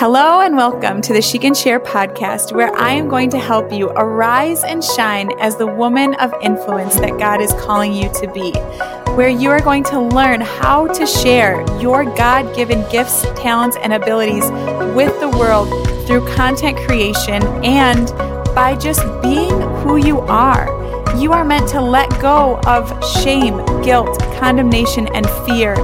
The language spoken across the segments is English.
Hello and welcome to the She Can Share podcast, where I am going to help you arise and shine as the woman of influence that God is calling you to be. Where you are going to learn how to share your God given gifts, talents, and abilities with the world through content creation and by just being who you are. You are meant to let go of shame, guilt, condemnation, and fear,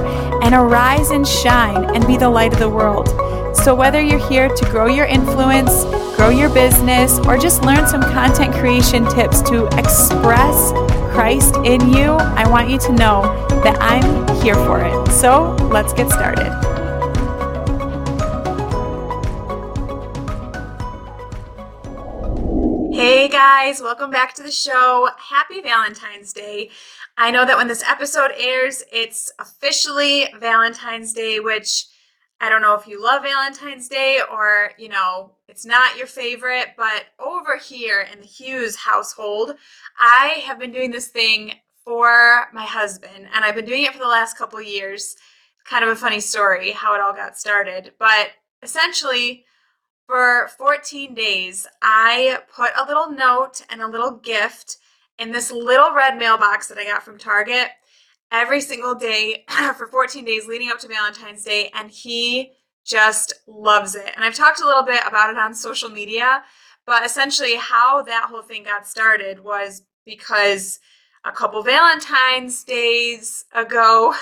and arise and shine and be the light of the world. So, whether you're here to grow your influence, grow your business, or just learn some content creation tips to express Christ in you, I want you to know that I'm here for it. So, let's get started. Hey guys, welcome back to the show. Happy Valentine's Day. I know that when this episode airs, it's officially Valentine's Day, which I don't know if you love Valentine's Day or, you know, it's not your favorite, but over here in the Hughes household, I have been doing this thing for my husband and I've been doing it for the last couple years. Kind of a funny story how it all got started, but essentially for 14 days, I put a little note and a little gift in this little red mailbox that I got from Target every single day for 14 days leading up to Valentine's Day, and he just loves it. And I've talked a little bit about it on social media, but essentially, how that whole thing got started was because a couple Valentine's days ago,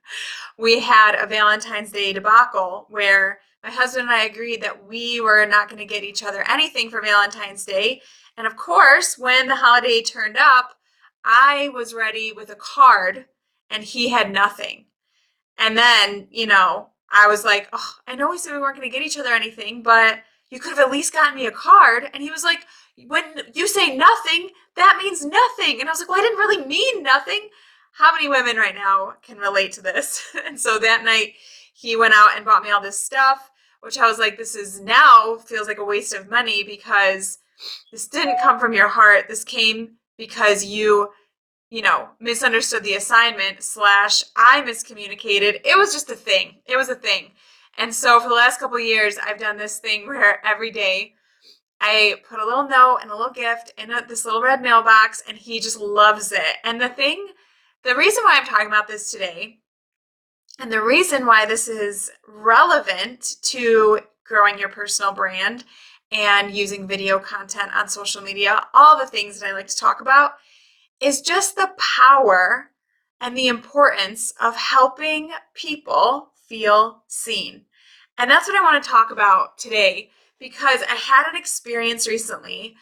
we had a Valentine's Day debacle where my husband and I agreed that we were not going to get each other anything for Valentine's Day. And of course, when the holiday turned up, I was ready with a card and he had nothing. And then, you know, I was like, oh, I know we said we weren't going to get each other anything, but you could have at least gotten me a card. And he was like, when you say nothing, that means nothing. And I was like, well, I didn't really mean nothing. How many women right now can relate to this? and so that night, he went out and bought me all this stuff, which I was like, this is now feels like a waste of money because this didn't come from your heart. This came because you you know, misunderstood the assignment slash I miscommunicated. It was just a thing. It was a thing. And so for the last couple years, I've done this thing where every day I put a little note and a little gift in a, this little red mailbox, and he just loves it. And the thing, the reason why I'm talking about this today, and the reason why this is relevant to growing your personal brand and using video content on social media, all the things that I like to talk about is just the power and the importance of helping people feel seen. And that's what I want to talk about today because I had an experience recently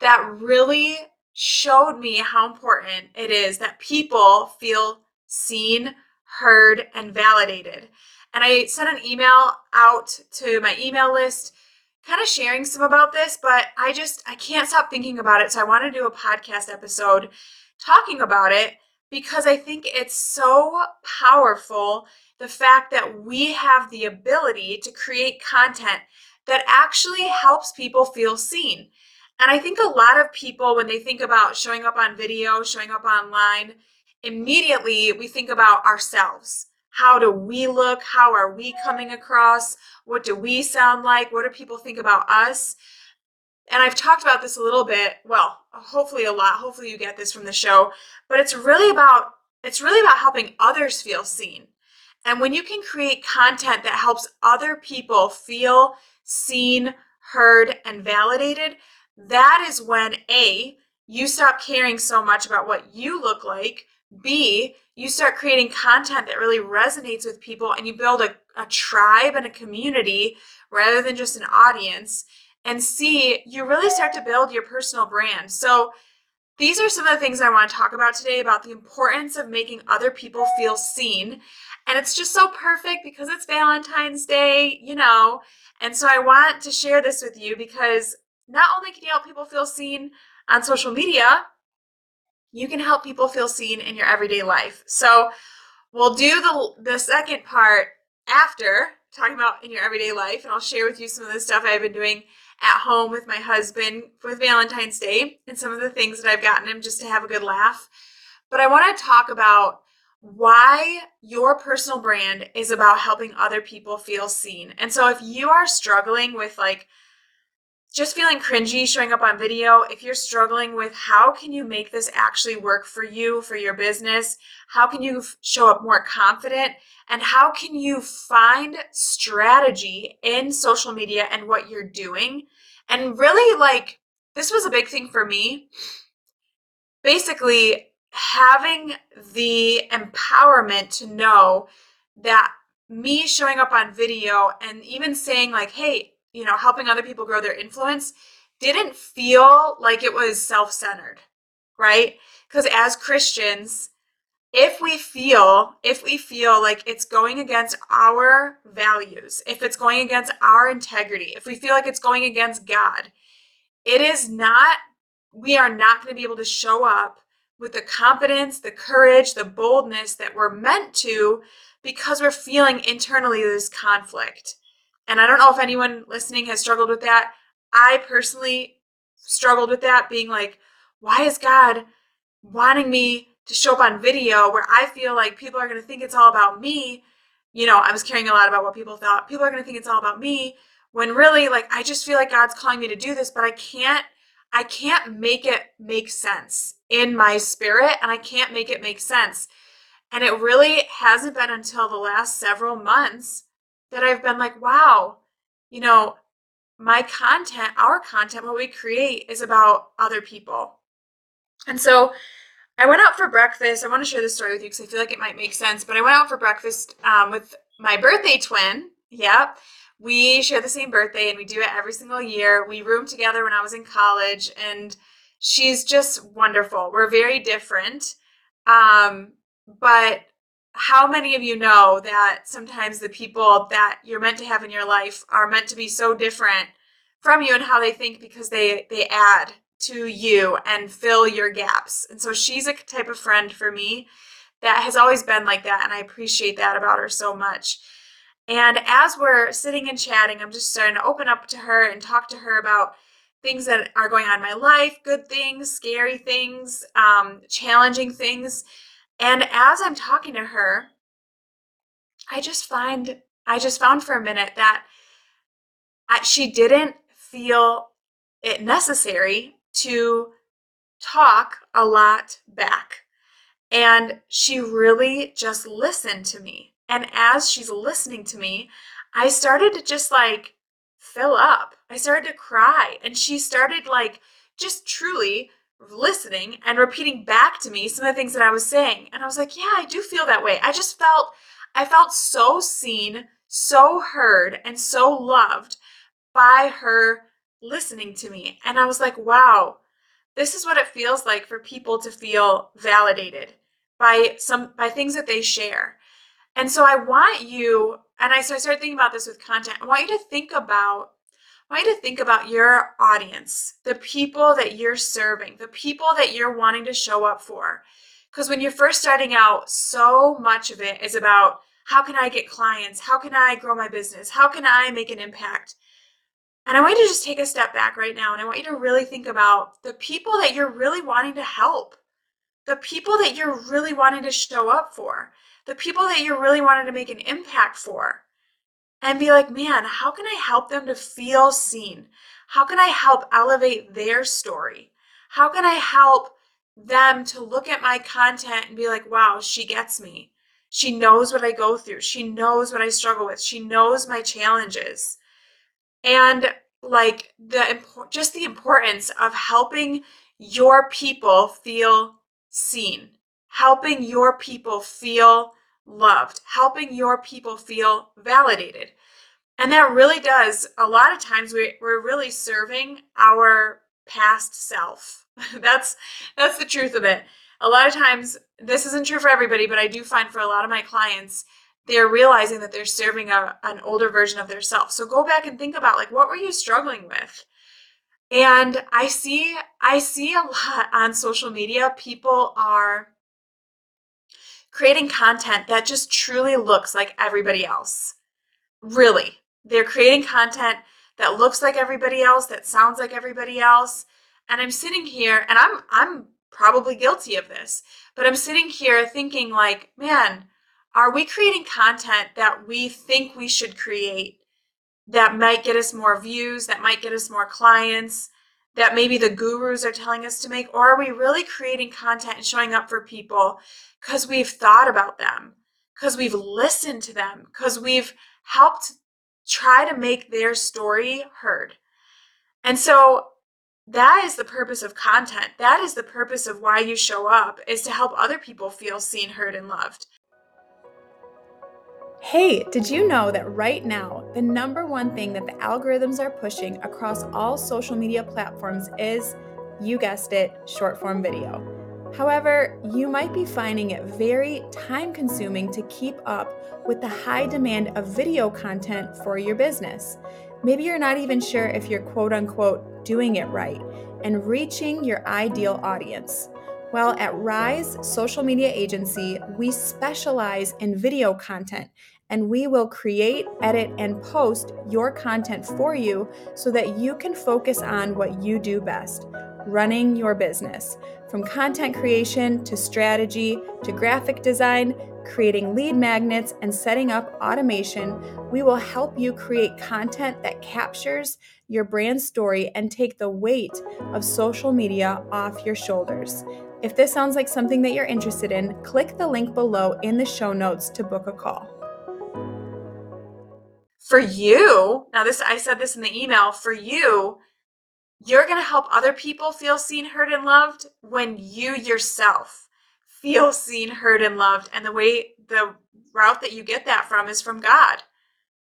that really showed me how important it is that people feel seen, heard, and validated. And I sent an email out to my email list kind of sharing some about this, but I just I can't stop thinking about it. So I want to do a podcast episode talking about it because I think it's so powerful the fact that we have the ability to create content that actually helps people feel seen. And I think a lot of people, when they think about showing up on video, showing up online, immediately we think about ourselves. How do we look? How are we coming across? What do we sound like? What do people think about us? And I've talked about this a little bit, well, hopefully a lot. Hopefully you get this from the show, but it's really about it's really about helping others feel seen. And when you can create content that helps other people feel seen, heard, and validated, that is when A, you stop caring so much about what you look like. B, you start creating content that really resonates with people and you build a, a tribe and a community rather than just an audience and C, you really start to build your personal brand. So, these are some of the things I want to talk about today about the importance of making other people feel seen. And it's just so perfect because it's Valentine's Day, you know. And so I want to share this with you because not only can you help people feel seen on social media, you can help people feel seen in your everyday life. So we'll do the the second part after talking about in your everyday life and I'll share with you some of the stuff I've been doing at home with my husband with Valentine's Day and some of the things that I've gotten him just to have a good laugh. But I want to talk about why your personal brand is about helping other people feel seen. And so if you are struggling with like just feeling cringy showing up on video, if you're struggling with how can you make this actually work for you, for your business, how can you show up more confident, and how can you find strategy in social media and what you're doing, and really like this was a big thing for me. Basically, having the empowerment to know that me showing up on video and even saying like hey you know helping other people grow their influence didn't feel like it was self-centered right because as christians if we feel if we feel like it's going against our values if it's going against our integrity if we feel like it's going against god it is not we are not going to be able to show up with the confidence, the courage, the boldness that we're meant to because we're feeling internally this conflict. And I don't know if anyone listening has struggled with that. I personally struggled with that, being like, why is God wanting me to show up on video where I feel like people are going to think it's all about me? You know, I was caring a lot about what people thought. People are going to think it's all about me when really, like, I just feel like God's calling me to do this, but I can't I can't make it make sense in my spirit and I can't make it make sense. And it really hasn't been until the last several months that I've been like, wow, you know, my content, our content, what we create is about other people. And so I went out for breakfast. I want to share this story with you because I feel like it might make sense. But I went out for breakfast um, with my birthday twin. Yep we share the same birthday and we do it every single year. We roomed together when I was in college and she's just wonderful. We're very different. Um, but how many of you know that sometimes the people that you're meant to have in your life are meant to be so different from you and how they think because they they add to you and fill your gaps. And so she's a type of friend for me that has always been like that and I appreciate that about her so much. And as we're sitting and chatting, I'm just starting to open up to her and talk to her about things that are going on in my life good things, scary things, um, challenging things. And as I'm talking to her, I just find, I just found for a minute that she didn't feel it necessary to talk a lot back. And she really just listened to me. And as she's listening to me, I started to just like fill up. I started to cry. And she started like just truly listening and repeating back to me some of the things that I was saying. And I was like, yeah, I do feel that way. I just felt, I felt so seen, so heard, and so loved by her listening to me. And I was like, wow, this is what it feels like for people to feel validated by some by things that they share. And so I want you, and I so I started thinking about this with content. I want you to think about want you to think about your audience, the people that you're serving, the people that you're wanting to show up for. Because when you're first starting out, so much of it is about how can I get clients? How can I grow my business? How can I make an impact? And I want you to just take a step back right now and I want you to really think about the people that you're really wanting to help, the people that you're really wanting to show up for the people that you're really wanting to make an impact for and be like, man, how can I help them to feel seen? How can I help elevate their story? How can I help them to look at my content and be like, wow, she gets me. She knows what I go through. She knows what I struggle with. She knows my challenges. And like the just the importance of helping your people feel seen helping your people feel loved, helping your people feel validated. And that really does, a lot of times we, we're really serving our past self. that's that's the truth of it. A lot of times, this isn't true for everybody, but I do find for a lot of my clients, they're realizing that they're serving a, an older version of their self. So go back and think about like what were you struggling with? And I see I see a lot on social media people are creating content that just truly looks like everybody else. Really. They're creating content that looks like everybody else, that sounds like everybody else. And I'm sitting here and I'm I'm probably guilty of this. But I'm sitting here thinking, like, man, are we creating content that we think we should create that might get us more views, that might get us more clients, that maybe the gurus are telling us to make? Or are we really creating content and showing up for people because we've thought about them, because we've listened to them, because we've helped try to make their story heard? And so that is the purpose of content. That is the purpose of why you show up is to help other people feel seen, heard, and loved. Hey, did you know that right now, the number one thing that the algorithms are pushing across all social media platforms is, you guessed it, short form video? However, you might be finding it very time consuming to keep up with the high demand of video content for your business. Maybe you're not even sure if you're quote unquote doing it right and reaching your ideal audience. Well, at Rise Social Media Agency, we specialize in video content and we will create, edit, and post your content for you so that you can focus on what you do best running your business. From content creation to strategy to graphic design, creating lead magnets, and setting up automation, we will help you create content that captures your brand story and take the weight of social media off your shoulders. If this sounds like something that you're interested in, click the link below in the show notes to book a call. For you, now this I said this in the email, for you, you're going to help other people feel seen, heard and loved when you yourself feel seen, heard and loved and the way the route that you get that from is from God.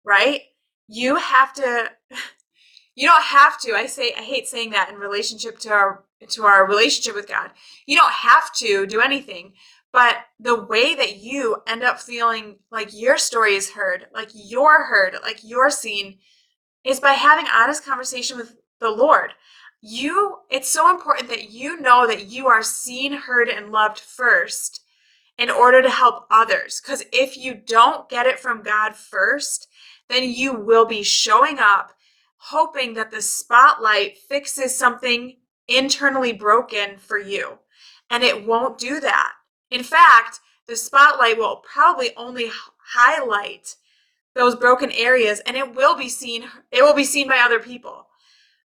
Right? You have to you don't have to. I say I hate saying that in relationship to our to our relationship with God. You don't have to do anything, but the way that you end up feeling like your story is heard, like you're heard, like you're seen is by having honest conversation with the Lord. You it's so important that you know that you are seen, heard and loved first in order to help others because if you don't get it from God first, then you will be showing up hoping that the spotlight fixes something internally broken for you. And it won't do that. In fact, the spotlight will probably only highlight those broken areas and it will be seen it will be seen by other people.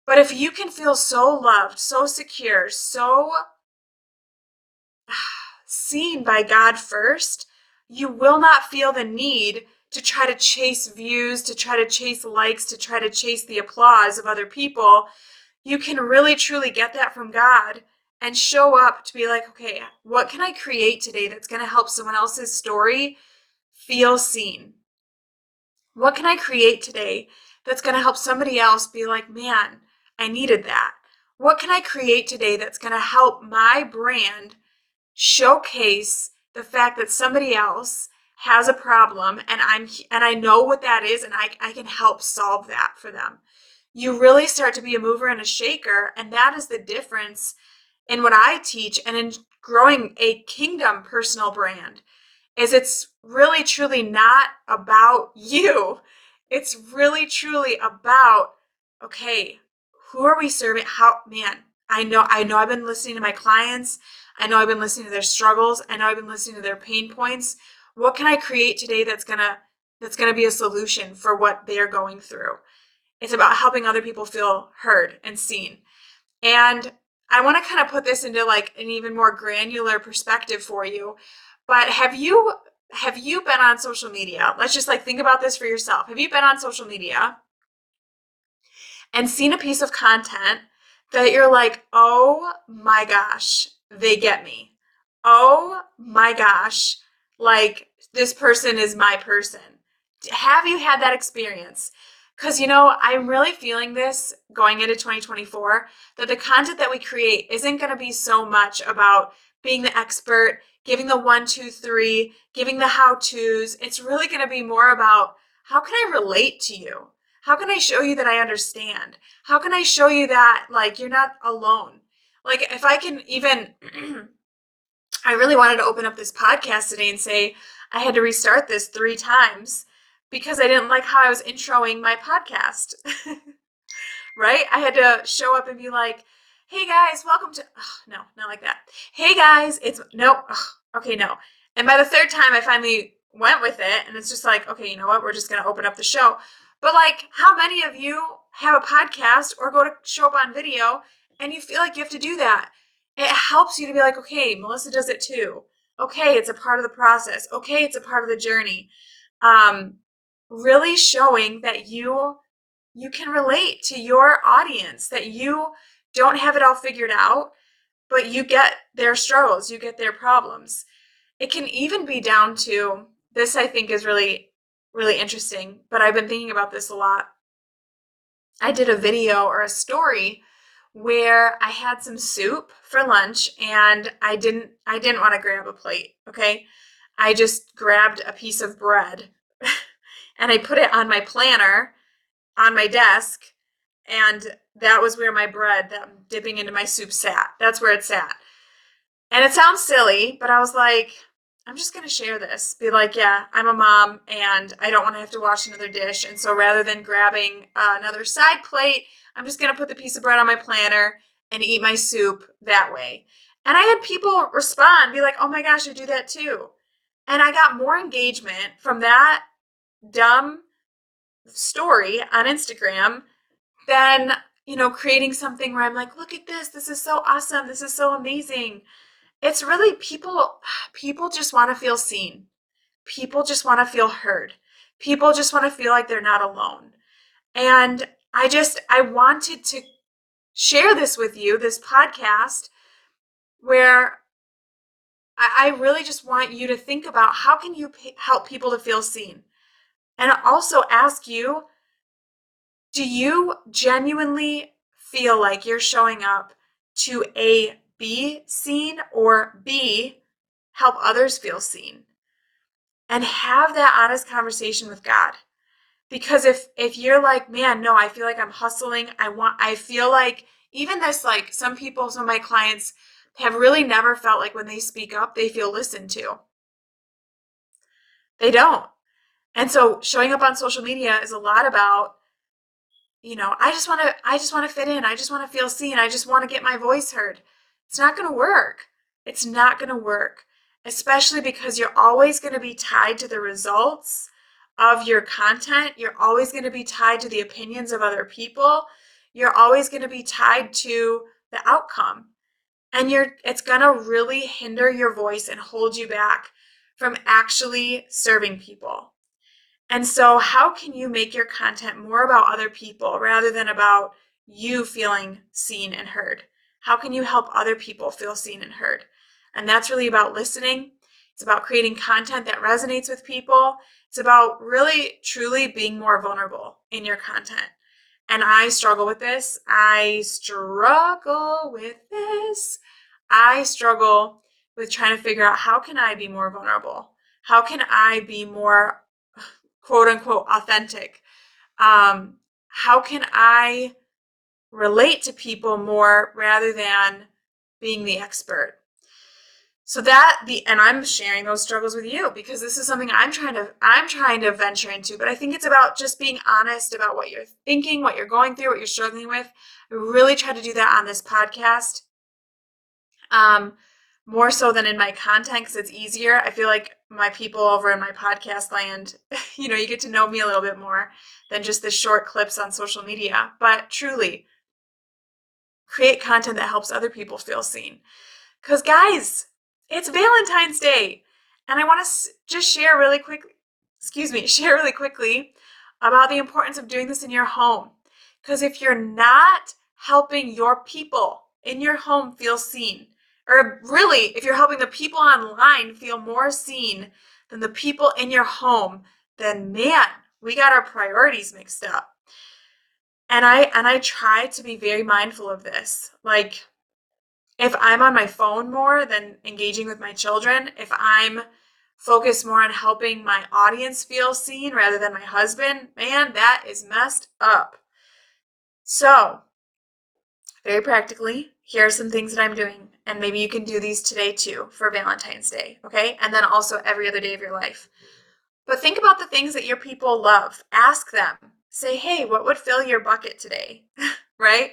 But if you can feel so loved, so secure, so seen by God first, you will not feel the need to try to chase views, to try to chase likes, to try to chase the applause of other people, you can really truly get that from God and show up to be like, okay, what can I create today that's going to help someone else's story feel seen? What can I create today that's going to help somebody else be like, man, I needed that? What can I create today that's going to help my brand showcase the fact that somebody else has a problem and I'm and I know what that is and I, I can help solve that for them. You really start to be a mover and a shaker, and that is the difference in what I teach and in growing a kingdom personal brand. Is it's really truly not about you. It's really truly about okay, who are we serving? How man, I know I know I've been listening to my clients. I know I've been listening to their struggles. I know I've been listening to their pain points what can I create today that's gonna that's gonna be a solution for what they're going through? It's about helping other people feel heard and seen. And I want to kind of put this into like an even more granular perspective for you. But have you have you been on social media? Let's just like think about this for yourself. Have you been on social media and seen a piece of content that you're like, "Oh my gosh, they get me." Oh my gosh, like this person is my person. Have you had that experience? Because, you know, I'm really feeling this going into 2024 that the content that we create isn't going to be so much about being the expert, giving the one, two, three, giving the how to's. It's really going to be more about how can I relate to you? How can I show you that I understand? How can I show you that, like, you're not alone? Like, if I can even, I really wanted to open up this podcast today and say, I had to restart this three times because I didn't like how I was introing my podcast. right? I had to show up and be like, hey guys, welcome to, no, not like that. Hey guys, it's, no, okay, no. And by the third time, I finally went with it. And it's just like, okay, you know what? We're just going to open up the show. But like, how many of you have a podcast or go to show up on video and you feel like you have to do that? It helps you to be like, okay, Melissa does it too. Okay, it's a part of the process. Okay, it's a part of the journey. Um, really showing that you you can relate to your audience, that you don't have it all figured out, but you get their struggles, you get their problems. It can even be down to this, I think, is really, really interesting, but I've been thinking about this a lot. I did a video or a story where I had some soup for lunch and I didn't I didn't want to grab a plate, okay? I just grabbed a piece of bread and I put it on my planner on my desk and that was where my bread that I'm dipping into my soup sat. That's where it sat. And it sounds silly, but I was like, I'm just going to share this. Be like, yeah, I'm a mom and I don't want to have to wash another dish. And so rather than grabbing uh, another side plate, I'm just going to put the piece of bread on my planner and eat my soup that way. And I had people respond, be like, oh my gosh, I do that too. And I got more engagement from that dumb story on Instagram than, you know, creating something where I'm like, look at this. This is so awesome. This is so amazing it's really people people just want to feel seen people just want to feel heard people just want to feel like they're not alone and i just i wanted to share this with you this podcast where i, really just want you to think about how can you p- help people to feel seen and also ask you do you genuinely feel like you're showing up to a be seen or B, help others feel seen. And have that honest conversation with God. Because if if you're like, man, no, I feel like I'm hustling. I want I feel like even this like some people, some of my clients have really never felt like when they speak up, they feel listened to. They don't. And so showing up on social media is a lot about you know, I just want to I just want to fit in. I just want to feel seen. I just want to get my voice heard. It's not going to work. It's not going to work, especially because you're always going to be tied to the results of your content. You're always going to be tied to the opinions of other people. You're always going to be tied to the outcome. And you're it's going to really hinder your voice and hold you back from actually serving people. And so, how can you make your content more about other people rather than about you feeling seen and heard? How can you help other people feel seen and heard? And that's really about listening. It's about creating content that resonates with people. It's about really, truly being more vulnerable in your content. And I struggle with this. I struggle with this. I struggle with trying to figure out how can I be more vulnerable? How can I be more quote unquote authentic? Um, how can I relate to people more rather than being the expert. So that the and I'm sharing those struggles with you because this is something I'm trying to I'm trying to venture into, but I think it's about just being honest about what you're thinking, what you're going through, what you're struggling with. I really try to do that on this podcast. Um more so than in my content because it's easier. I feel like my people over in my podcast land, you know, you get to know me a little bit more than just the short clips on social media. But truly, create content that helps other people feel seen. Because, guys, it's Valentine's Day. And I want to just share really quickly, excuse me, share really quickly about the importance of doing this in your home. Because if you're not helping your people in your home feel seen, or really, if you're helping the people online feel more seen than the people in your home, then man, we got our priorities mixed up. And i and i try to be very mindful of this. Like if i'm on my phone more than engaging with my children if i'm focused more on helping my audience feel seen rather than my husband man that is messed up. So very practically here are some things that i'm doing and maybe you can do these today too for valentine's day okay and then also every other day of your life but think about the things that your people love ask them say, hey, what would fill your bucket today? right?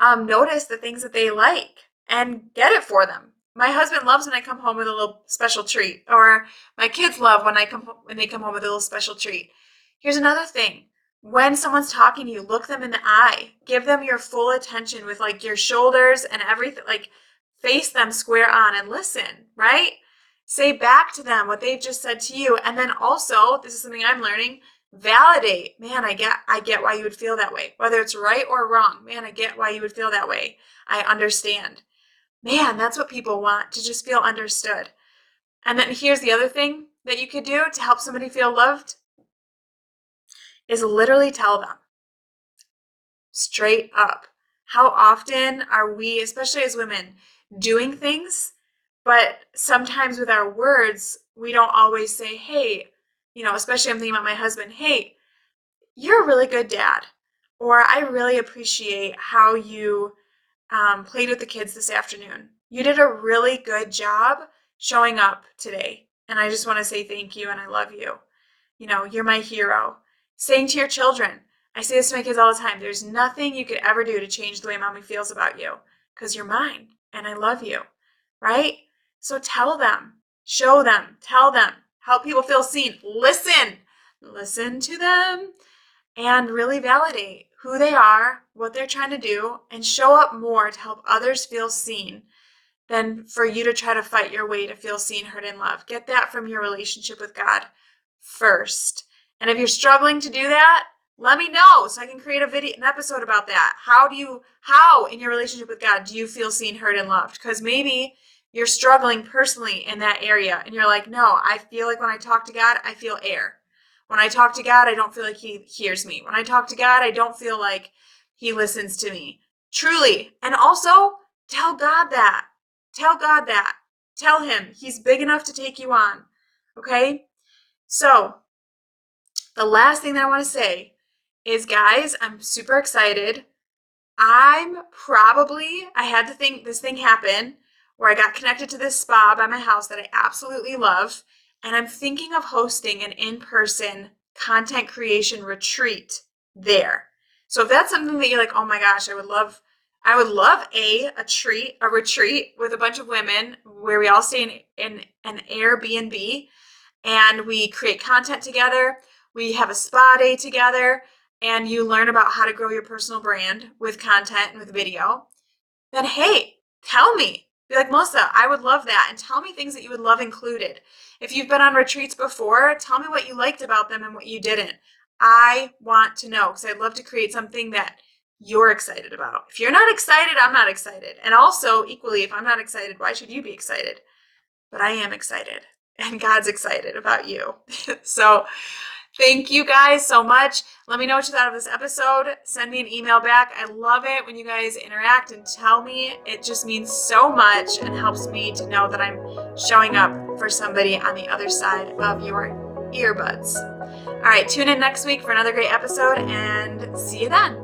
um, notice the things that they like and get it for them. My husband loves when I come home with a little special treat, or my kids love when I come when they come home with a little special treat. Here's another thing. When someone's talking to you, look them in the eye. Give them your full attention with like your shoulders and everything. Like face them square on and listen, right? Say back to them what they've just said to you. And then also, this is something I'm learning, validate. Man, I get I get why you would feel that way. Whether it's right or wrong. Man, I get why you would feel that way. I understand. Man, that's what people want to just feel understood. And then here's the other thing that you could do to help somebody feel loved is literally tell them straight up. How often are we, especially as women, doing things, but sometimes with our words, we don't always say, hey, you know, especially I'm thinking about my husband, hey, you're a really good dad. Or I really appreciate how you um, played with the kids this afternoon. You did a really good job showing up today. And I just want to say thank you and I love you. You know, you're my hero. Saying to your children, I say this to my kids all the time there's nothing you could ever do to change the way mommy feels about you because you're mine and I love you, right? So tell them, show them, tell them, help people feel seen, listen, listen to them, and really validate who they are, what they're trying to do, and show up more to help others feel seen than for you to try to fight your way to feel seen, heard, and loved. Get that from your relationship with God first. And if you're struggling to do that, let me know so I can create a video, an episode about that. How do you, how in your relationship with God do you feel seen, heard, and loved? Because maybe you're struggling personally in that area and you're like, no, I feel like when I talk to God, I feel air. When I talk to God, I don't feel like He hears me. When I talk to God, I don't feel like He listens to me. Truly. And also, tell God that. Tell God that. Tell Him He's big enough to take you on. Okay? So, the last thing that I want to say is guys, I'm super excited. I'm probably, I had to think this thing happen where I got connected to this spa by my house that I absolutely love. And I'm thinking of hosting an in person content creation retreat there. So if that's something that you're like, oh my gosh, I would love, I would love a a treat, a retreat with a bunch of women where we all stay in, in an Airbnb and we create content together. We have a spa day together and you learn about how to grow your personal brand with content and with video, then hey, tell me. Be like, Melissa, I would love that. And tell me things that you would love included. If you've been on retreats before, tell me what you liked about them and what you didn't. I want to know because I'd love to create something that you're excited about. If you're not excited, I'm not excited. And also, equally, if I'm not excited, why should you be excited? But I am excited, and God's excited about you. so, Thank you guys so much. Let me know what you thought of this episode. Send me an email back. I love it when you guys interact and tell me. It just means so much and helps me to know that I'm showing up for somebody on the other side of your earbuds. All right, tune in next week for another great episode and see you then.